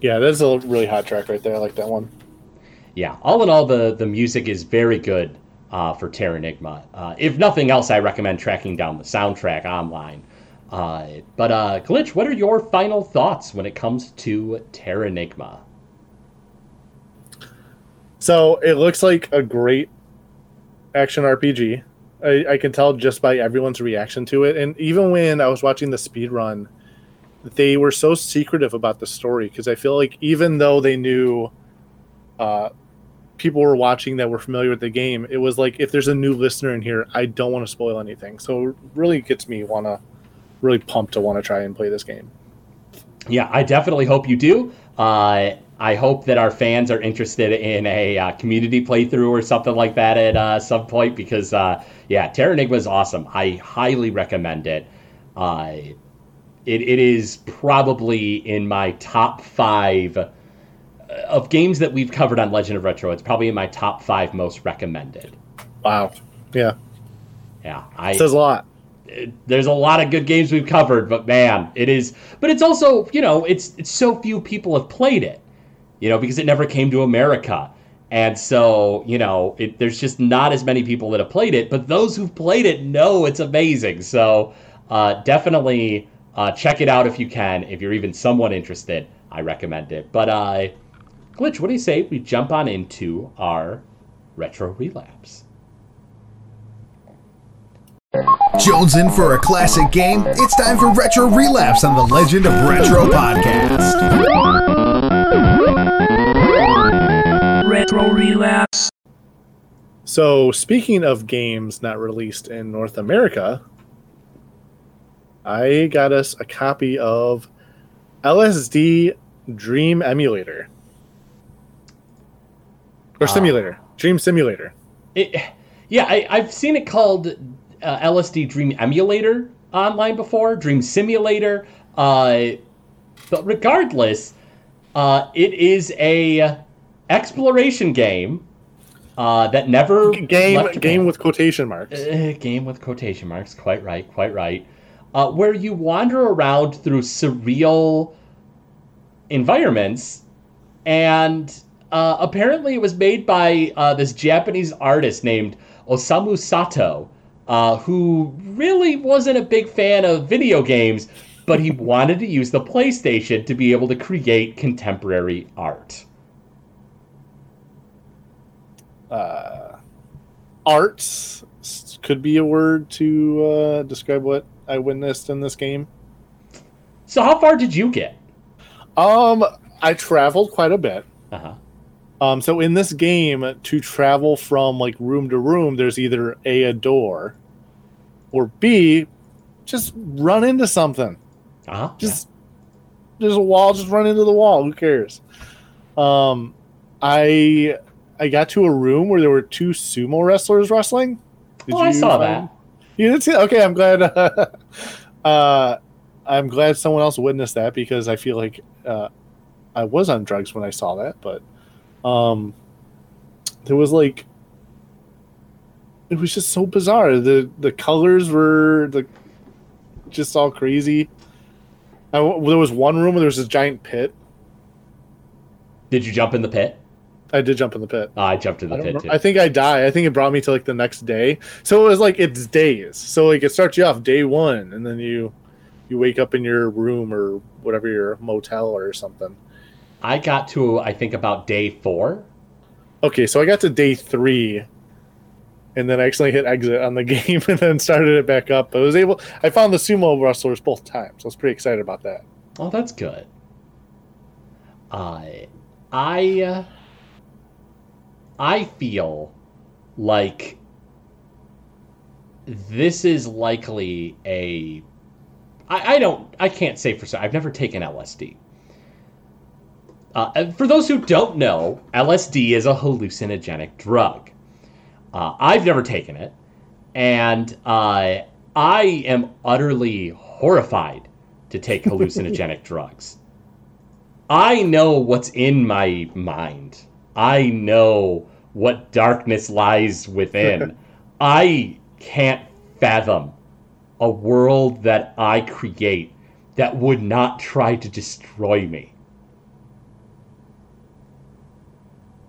S5: Yeah, that's a really hot track right there. I like that one.
S4: Yeah, all in all, the, the music is very good uh, for Terranigma. Uh, if nothing else, I recommend tracking down the soundtrack online. Uh, but uh, Glitch, what are your final thoughts when it comes to Terranigma?
S5: So it looks like a great action RPG. I, I can tell just by everyone's reaction to it, and even when I was watching the speed run, they were so secretive about the story because I feel like even though they knew uh, people were watching that were familiar with the game, it was like if there's a new listener in here, I don't want to spoil anything. So it really gets me want to really pumped to want to try and play this game.
S4: Yeah, I definitely hope you do. Uh, I hope that our fans are interested in a uh, community playthrough or something like that at uh, some point because, uh, yeah, Terranigma is awesome. I highly recommend it. Uh, it. It is probably in my top five uh, of games that we've covered on Legend of Retro. It's probably in my top five most recommended.
S5: Wow. Yeah.
S4: Yeah. I,
S5: says a lot
S4: there's a lot of good games we've covered, but man, it is. But it's also, you know, it's it's so few people have played it, you know, because it never came to America, and so you know, it, there's just not as many people that have played it. But those who've played it know it's amazing. So uh, definitely uh, check it out if you can. If you're even somewhat interested, I recommend it. But uh, Glitch, what do you say we jump on into our retro relapse?
S7: Jones in for a classic game? It's time for Retro Relapse on the Legend of Retro podcast.
S8: Retro Relapse.
S5: So, speaking of games not released in North America, I got us a copy of LSD Dream Emulator. Or Simulator. Dream Simulator.
S4: It, yeah, I, I've seen it called uh, LSD Dream Emulator online before, Dream Simulator. Uh, but regardless, uh, it is a exploration game uh, that never
S5: game game with quotation marks.
S4: Uh, game with quotation marks. Quite right. Quite right. Uh, where you wander around through surreal environments, and uh, apparently it was made by uh, this Japanese artist named Osamu Sato uh, who really wasn't a big fan of video games, but he wanted to use the PlayStation to be able to create contemporary art.
S5: Uh, arts could be a word to uh, describe what I witnessed in this game.
S4: So, how far did you get?
S5: Um, I traveled quite a bit.
S4: Uh huh.
S5: Um, so in this game, to travel from like room to room, there's either a, a door, or B, just run into something.
S4: Uh-huh.
S5: Just yeah. there's a wall, just run into the wall. Who cares? Um, I I got to a room where there were two sumo wrestlers wrestling.
S4: Did oh, I saw find... that.
S5: You did see? Okay, I'm glad. [LAUGHS] uh, I'm glad someone else witnessed that because I feel like uh, I was on drugs when I saw that, but um, there was like it was just so bizarre. the The colors were the just all crazy. I, there was one room where there was a giant pit.
S4: Did you jump in the pit?
S5: I did jump in the pit.
S4: Oh, I jumped in the pit too.
S5: I think I die. I think it brought me to like the next day. So it was like it's days. So like it starts you off day one, and then you you wake up in your room or whatever your motel or something.
S4: I got to I think about day four.
S5: Okay, so I got to day three, and then I accidentally hit exit on the [LAUGHS] game and then started it back up. But I was able. I found the sumo wrestlers both times. I was pretty excited about that.
S4: Oh, that's good. I, I, uh, I feel like this is likely a. I, I don't. I can't say for sure. I've never taken LSD. Uh, for those who don't know, LSD is a hallucinogenic drug. Uh, I've never taken it, and uh, I am utterly horrified to take [LAUGHS] hallucinogenic drugs. I know what's in my mind. I know what darkness lies within. [LAUGHS] I can't fathom a world that I create that would not try to destroy me.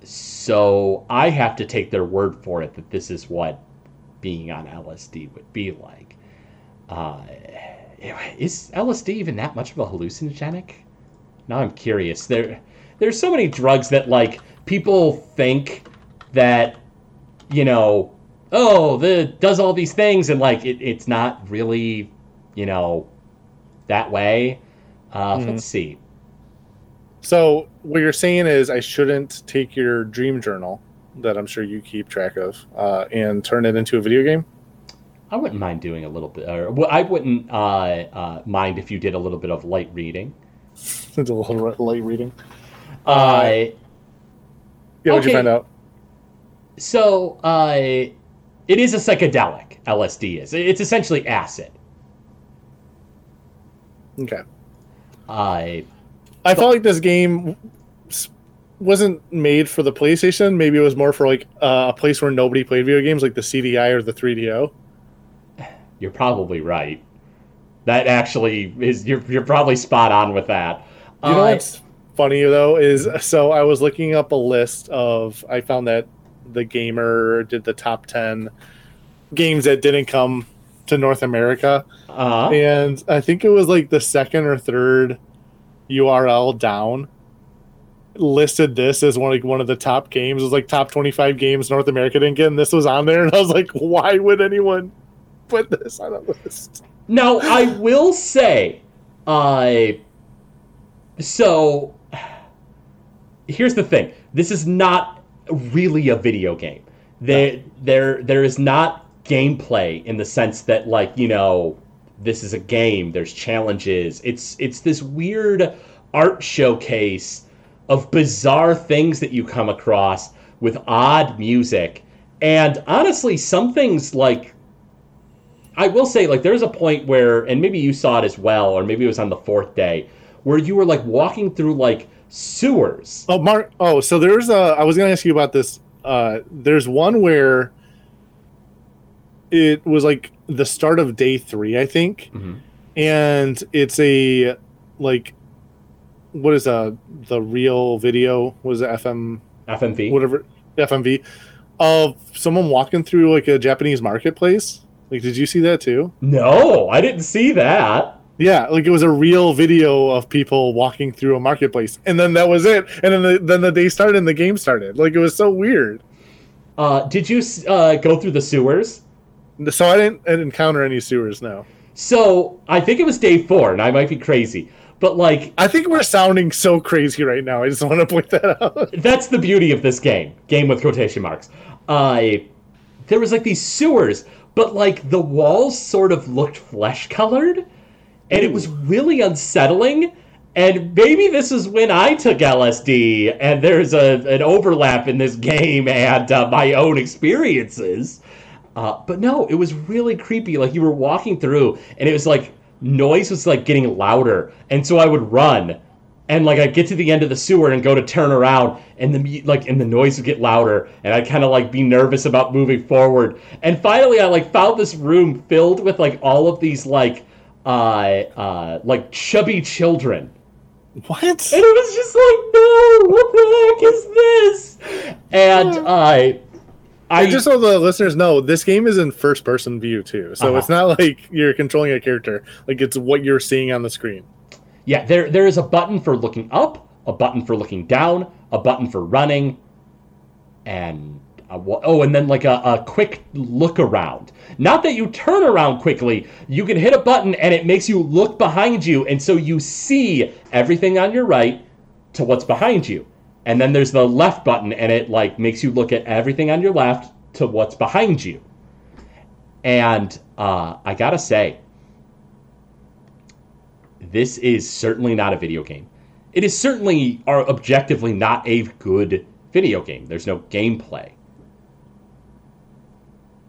S4: So I have to take their word for it that this is what being on LSD would be like. Uh, is LSD even that much of a hallucinogenic? Now I'm curious. There, there's so many drugs that like people think that, you know, oh, the does all these things and like it, it's not really, you know, that way. Uh,
S5: Mhm.
S4: Let's see.
S5: So what you're saying is I shouldn't take your dream journal that I'm sure you keep track of uh, and turn it into a video game.
S4: I wouldn't mind doing a little bit, or well, I wouldn't uh, uh, mind if you did a little bit of light reading.
S5: it's [LAUGHS] a little light reading.
S4: Uh,
S5: Yeah, what'd you
S4: Okay.
S5: find out?
S4: so uh, it is a psychedelic. LSD is. It's essentially acid.
S5: Okay.
S4: Uh,
S5: I felt like this game wasn't made for the PlayStation. Maybe it was more for like uh, a place where nobody played video games, like the CDI or the 3DO. [SIGHS]
S4: you're probably right. That actually is. You're you're probably spot on with that.
S5: You know
S4: Uh,
S5: what's funny though is so I was looking up a list of I found that the gamer did the top ten games that didn't come to North America,
S4: uh,
S5: and I think it was like the second or third URL down listed this as one like one of the top games. It was like top twenty five games North America didn't get, and this was on there, and I was like, why would anyone put this on a list?
S4: Now, I will say, uh, so here's the thing: this is not really a video game. There, there, there is not gameplay in the sense that, like, you know, this is a game. There's challenges. It's it's this weird art showcase of bizarre things that you come across with odd music, and honestly, some things like I will say, like, there's a point where, and maybe you saw it as well, or maybe it was on the fourth day, where you were like walking through like sewers.
S5: Oh, Mark. Oh, so there's a. I was going to ask you about this. Uh, there's one where it was like the start of day three, I think,
S4: Mhm.
S5: and it's a like what is a the real video was it FM
S4: FMV.
S5: whatever FMV of someone walking through like a Japanese marketplace. Like, did you see that too?
S4: No, I didn't see that.
S5: Yeah, like it was a real video of people walking through a marketplace, and then that was it. And then the, then the day started and the game started. Like it was so weird.
S4: Uh, did you uh, go through the sewers?
S5: So I didn't, I didn't encounter any sewers. No,
S4: So I think it was day four, and I might be crazy, but like
S5: I think we're sounding so crazy right now. I just want to point that out. [LAUGHS]
S4: that's the beauty of this game. Game with quotation marks. Uh, there was like these sewers, but like the walls sort of looked flesh colored, and it was really unsettling. And maybe this is when I took LSD, and there's a an overlap in this game and uh, my own experiences. Uh, but no, it was really creepy. Like you were walking through, and it was like noise was like getting louder, and so I would run, and like I'd get to the end of the sewer and go to turn around, and the like and the noise would get louder, and I'd kind of like be nervous about moving forward. And finally, I like found this room filled with like all of these like uh uh like chubby children.
S5: What?
S4: And it was just like, no, what the heck is this? And uh, I
S5: And just so the listeners know, this game is in first person view too. So
S4: Uh-huh.
S5: it's not like you're controlling a character. Like it's what you're seeing on the screen.
S4: Yeah, there there is a button for looking up, a button for looking down, a button for running, and oh, and then like a, a quick look around. Not that you turn around quickly, you can hit a button and it makes you look behind you, and so you see everything on your right to what's behind you. And then there's the left button, and it like makes you look at everything on your left to what's behind you. And uh, I gotta say, this is certainly not a video game. It is certainly or objectively not a good video game. There's no gameplay.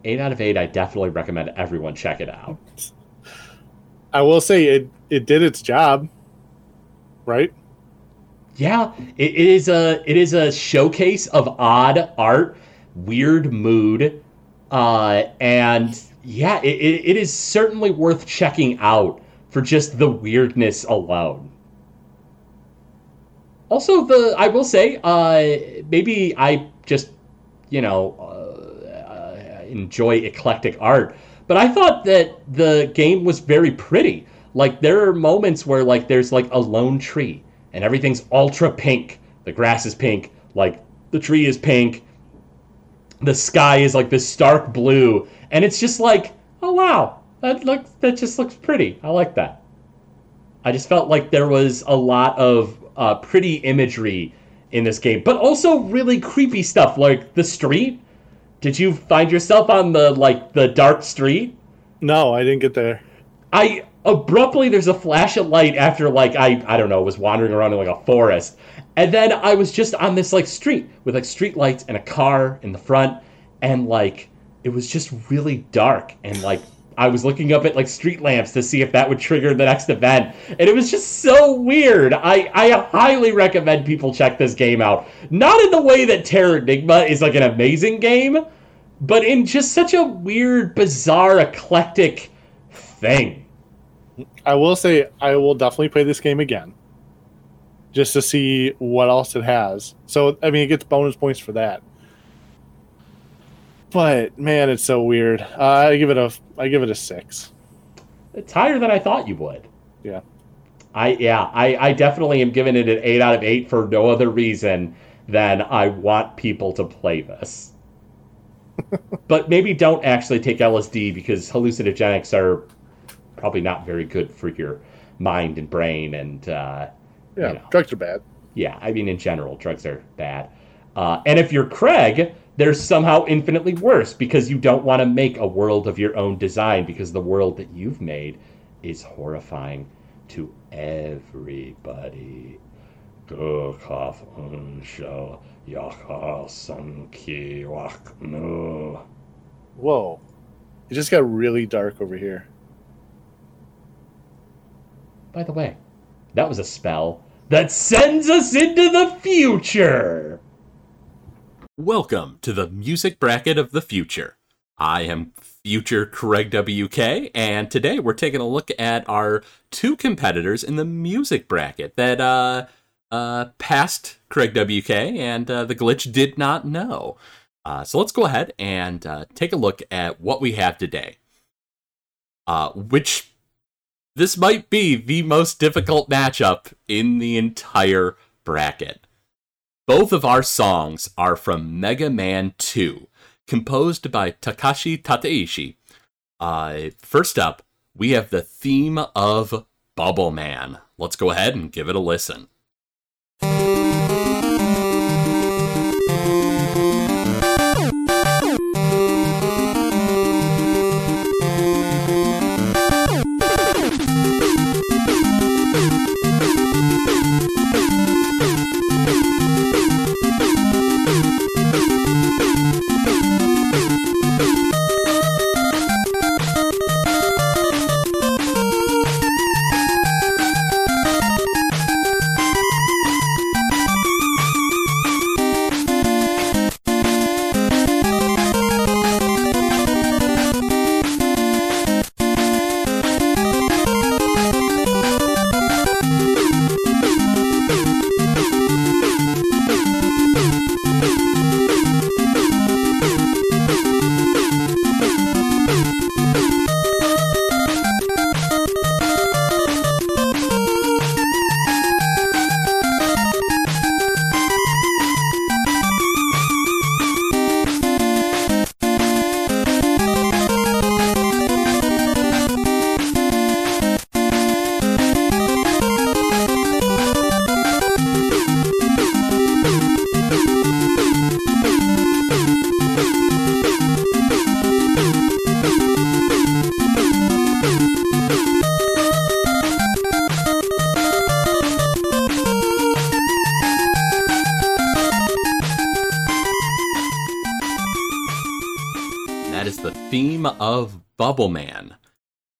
S4: 8 out of 8, I definitely recommend everyone check it out.
S5: I will say it it did its job. Right?
S4: Yeah, it, is a it is a showcase of odd art, weird mood, uh, and yeah, it, it, is certainly worth checking out for just the weirdness alone. Also, the I will say, uh, maybe I just, you know, uh, enjoy eclectic art, but I thought that the game was very pretty. Like there are moments where like there's like a lone tree and everything's ultra pink. The grass is pink, like the tree is pink. The sky is like this stark blue, and it's just like, oh wow, that looks that just looks pretty. I like that. I just felt like there was a lot of uh, pretty imagery in this game, but also really creepy stuff like the street. Did you find yourself on the like the dark street?
S5: No, I didn't get there.
S4: I abruptly there's a flash of light after like I I don't know was wandering around in like a forest, and then I was just on this like street with like street lights and a car in the front, and like it was just really dark and like I was looking up at like street lamps to see if that would trigger the next event, and it was just so weird. I I highly recommend people check this game out. Not in the way that Terranigma is like an amazing game, but in just such a weird, bizarre, eclectic thing.
S5: I will say I will definitely play this game again, just to see what else it has. So I mean, it gets bonus points for that. But man, it's so weird. Uh, I give it a I give it a six.
S4: It's higher than I thought you would.
S5: Yeah.
S4: I yeah, I, I definitely am giving it an eight out of eight for no other reason than I want people to play this. But maybe don't actually take LSD because hallucinogenics are probably not very good for your mind and brain and uh,
S5: Yeah,
S4: you know.
S5: drugs are bad.
S4: yeah, I mean in general, drugs are bad. Uh, and if you're Craig, they're somehow infinitely worse because you don't want to make a world of your own design because the world that you've made is horrifying to everybody. Gokaf unsho yaka sanki waknu.
S5: Whoa, it just got really dark over here.
S4: By the way, that was a spell that sends us into the future.
S8: Welcome to the music bracket of the future. I am future Craig WK, and today we're taking a look at our two competitors in the music bracket that uh, uh, passed Craig WK and uh, the glitch did not know. Uh, so let's go ahead and uh, take a look at what we have today. Uh, which this might be the most difficult matchup in the entire bracket. Both of our songs are from Mega Man 2, composed by Takashi Tateishi. Uh, first up, we have the theme of Bubble Man. Let's go ahead and give it a listen. Bubble Man.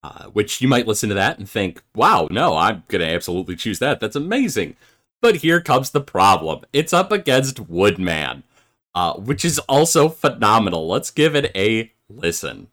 S8: Uh, which you might listen to that and think, wow, no, I'm going to absolutely choose that. That's amazing. But here comes the problem it's up against Woodman, uh, which is also phenomenal. Let's give it a listen.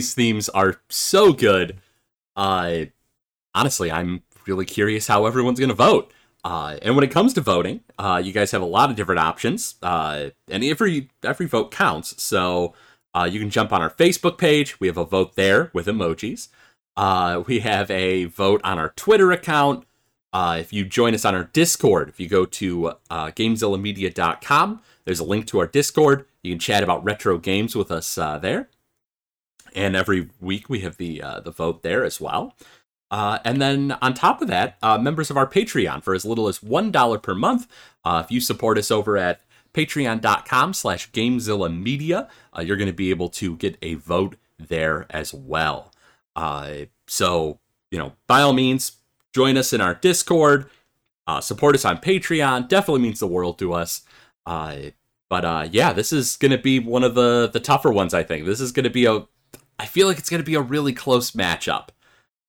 S4: These themes are so good. Uh, honestly, I'm really curious how everyone's going to vote. Uh, and when it comes to voting, uh, you guys have a lot of different options, uh, and every every vote counts. So uh, you can jump on our Facebook page. We have a vote there with emojis. Uh, we have a vote on our Twitter account. Uh, if you join us on our Discord, if you go to uh, GamezillaMedia.com, there's a link to our Discord. You can chat about retro games with us there. And every week we have the uh, the vote there as well. Uh, and then on top of that, uh, members of our Patreon for as little as one dollar per month. Uh, if you support us over at patreon.com slash gamezilla media uh, you're going to be able to get a vote there as well uh, so you know by all means join us in our discord support us on patreon definitely means the world to us but uh, yeah this is going to be one of the the tougher ones i think this is going to be a i feel like it's going to be a really close matchup.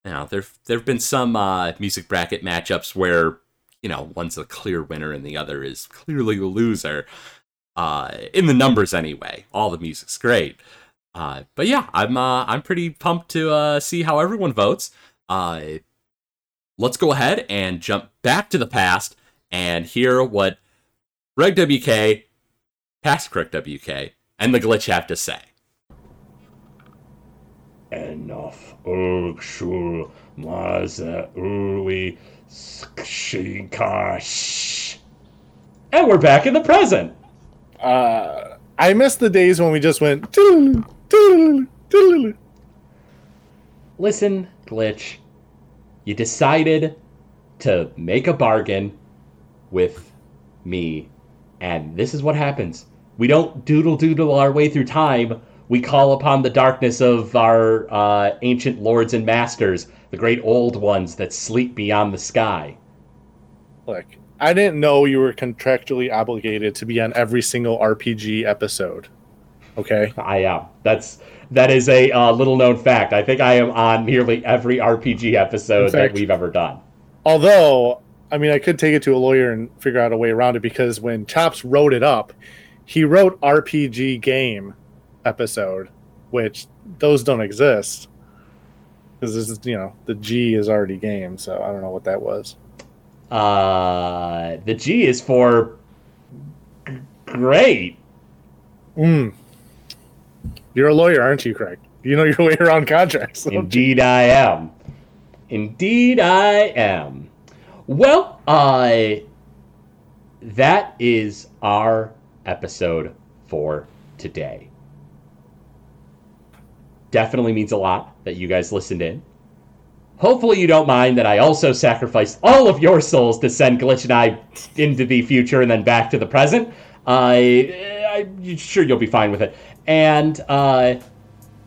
S4: Know there there have been some uh, music bracket matchups where you know one's a clear winner and the other is clearly the loser uh in the numbers anyway. All the music's great. Uh but yeah i'm uh i'm pretty pumped to uh see how everyone votes. Uh let's go ahead and jump back to the past and hear what Reg WK, past Craig WK, and the glitch have to say.
S9: Enough. Urkshul Maza Urwi Shinkash. And we're back in the present.
S5: Uh, I miss the days when we just went.
S9: Listen, Glitch. You decided to make a bargain with me, and this is what happens. We don't doodle doodle our way through time. We call upon the darkness of our uh, ancient lords and masters, the great old ones that sleep beyond the sky.
S5: Look, I didn't know you were contractually obligated to be on every single RPG episode. Okay.
S9: I am. That's that is a uh, little known fact. I think I am on nearly every RPG episode
S5: In
S9: that we've ever done.
S5: Although, I mean, I could take it to a lawyer and figure out a way around it because when Chops wrote it up, he wrote RPG game episode, which those don't exist. Because this is, you know, the G is already game, so I don't know what that was.
S9: Uh, the G is for g- great.
S5: Mm. You're a lawyer, aren't you, Craig? You know your way around contracts. [LAUGHS]
S9: Indeed, I am. Indeed, I am. Well, uh, that is our episode for today. Definitely means a lot that you guys listened in. Hopefully, you don't mind that I also sacrificed all of your souls to send Glitch and I into the future and then back to the present. I, I'm sure you'll be fine with it. And uh,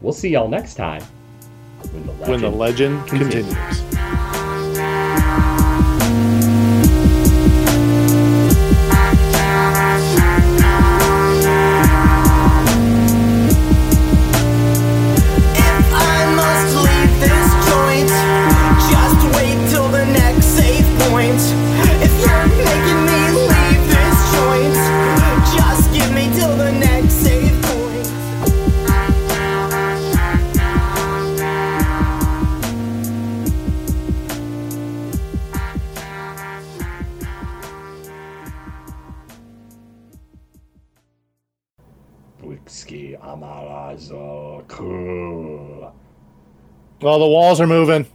S9: we'll see y'all next time when the legend,
S5: when the legend
S9: continues.
S5: continues. Well, the walls are moving.